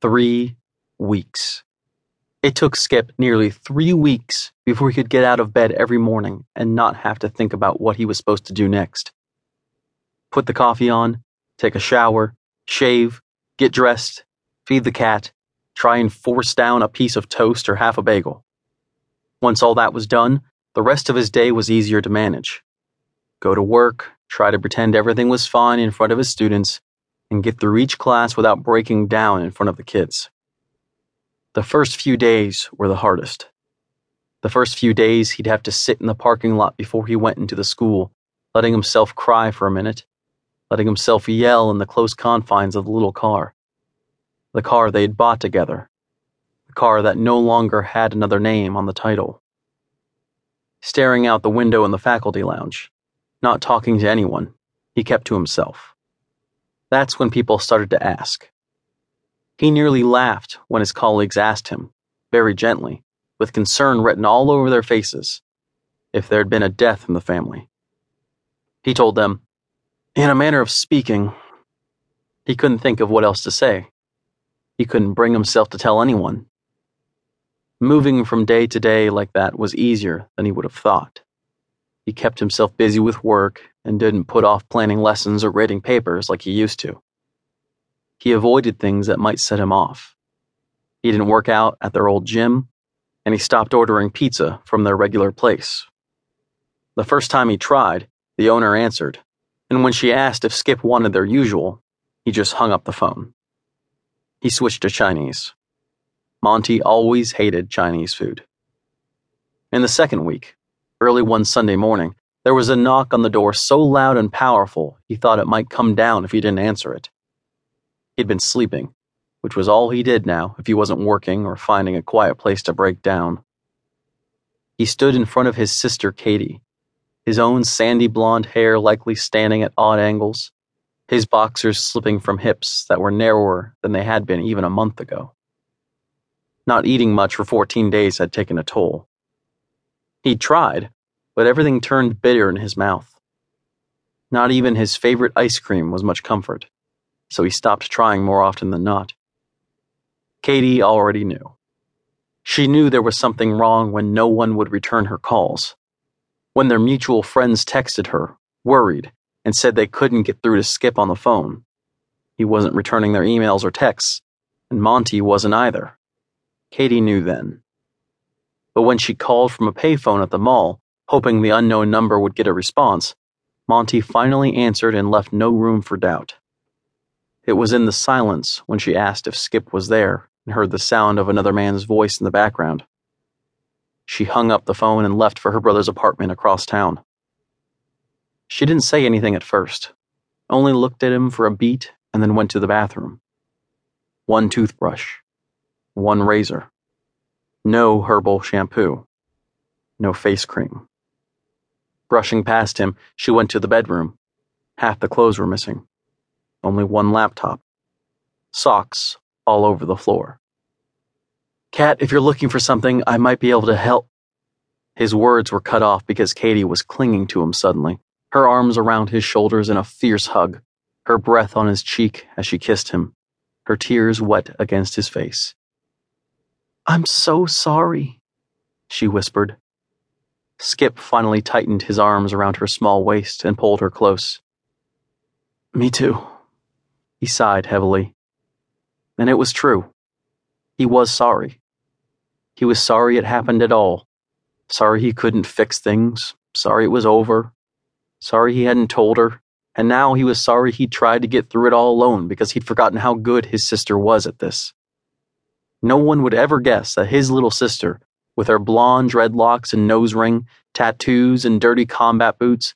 Three weeks. It took Skip nearly three weeks before he could get out of bed every morning and not have to think about what he was supposed to do next. Put the coffee on, take a shower, shave, get dressed, feed the cat, try and force down a piece of toast or half a bagel. Once all that was done, the rest of his day was easier to manage. Go to work, try to pretend everything was fine in front of his students, and get through each class without breaking down in front of the kids. The first few days were the hardest. The first few days, he'd have to sit in the parking lot before he went into the school, letting himself cry for a minute, letting himself yell in the close confines of the little car. The car they'd bought together. The car that no longer had another name on the title. Staring out the window in the faculty lounge, not talking to anyone, he kept to himself. That's when people started to ask. He nearly laughed when his colleagues asked him, very gently, with concern written all over their faces, if there had been a death in the family. He told them, in a manner of speaking, he couldn't think of what else to say. He couldn't bring himself to tell anyone. Moving from day to day like that was easier than he would have thought. He kept himself busy with work and didn't put off planning lessons or rating papers like he used to. He avoided things that might set him off. He didn't work out at their old gym, and he stopped ordering pizza from their regular place. The first time he tried, the owner answered, and when she asked if Skip wanted their usual, he just hung up the phone. He switched to Chinese. Monty always hated Chinese food. In the second week, Early one Sunday morning, there was a knock on the door so loud and powerful he thought it might come down if he didn't answer it. He'd been sleeping, which was all he did now if he wasn't working or finding a quiet place to break down. He stood in front of his sister Katie, his own sandy blonde hair likely standing at odd angles, his boxers slipping from hips that were narrower than they had been even a month ago. Not eating much for 14 days had taken a toll. He'd tried, but everything turned bitter in his mouth. Not even his favorite ice cream was much comfort, so he stopped trying more often than not. Katie already knew. She knew there was something wrong when no one would return her calls. When their mutual friends texted her, worried, and said they couldn't get through to Skip on the phone. He wasn't returning their emails or texts, and Monty wasn't either. Katie knew then but when she called from a payphone at the mall, hoping the unknown number would get a response, Monty finally answered and left no room for doubt. It was in the silence when she asked if Skip was there and heard the sound of another man's voice in the background. She hung up the phone and left for her brother's apartment across town. She didn't say anything at first, only looked at him for a beat and then went to the bathroom. One toothbrush, one razor. No herbal shampoo. No face cream. Brushing past him, she went to the bedroom. Half the clothes were missing. Only one laptop. Socks all over the floor. Cat, if you're looking for something, I might be able to help. His words were cut off because Katie was clinging to him suddenly, her arms around his shoulders in a fierce hug, her breath on his cheek as she kissed him, her tears wet against his face. I'm so sorry, she whispered. Skip finally tightened his arms around her small waist and pulled her close. Me too, he sighed heavily. And it was true. He was sorry. He was sorry it happened at all. Sorry he couldn't fix things. Sorry it was over. Sorry he hadn't told her. And now he was sorry he'd tried to get through it all alone because he'd forgotten how good his sister was at this. No one would ever guess that his little sister, with her blonde dreadlocks and nose ring, tattoos, and dirty combat boots,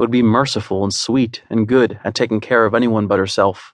would be merciful and sweet and good at taking care of anyone but herself.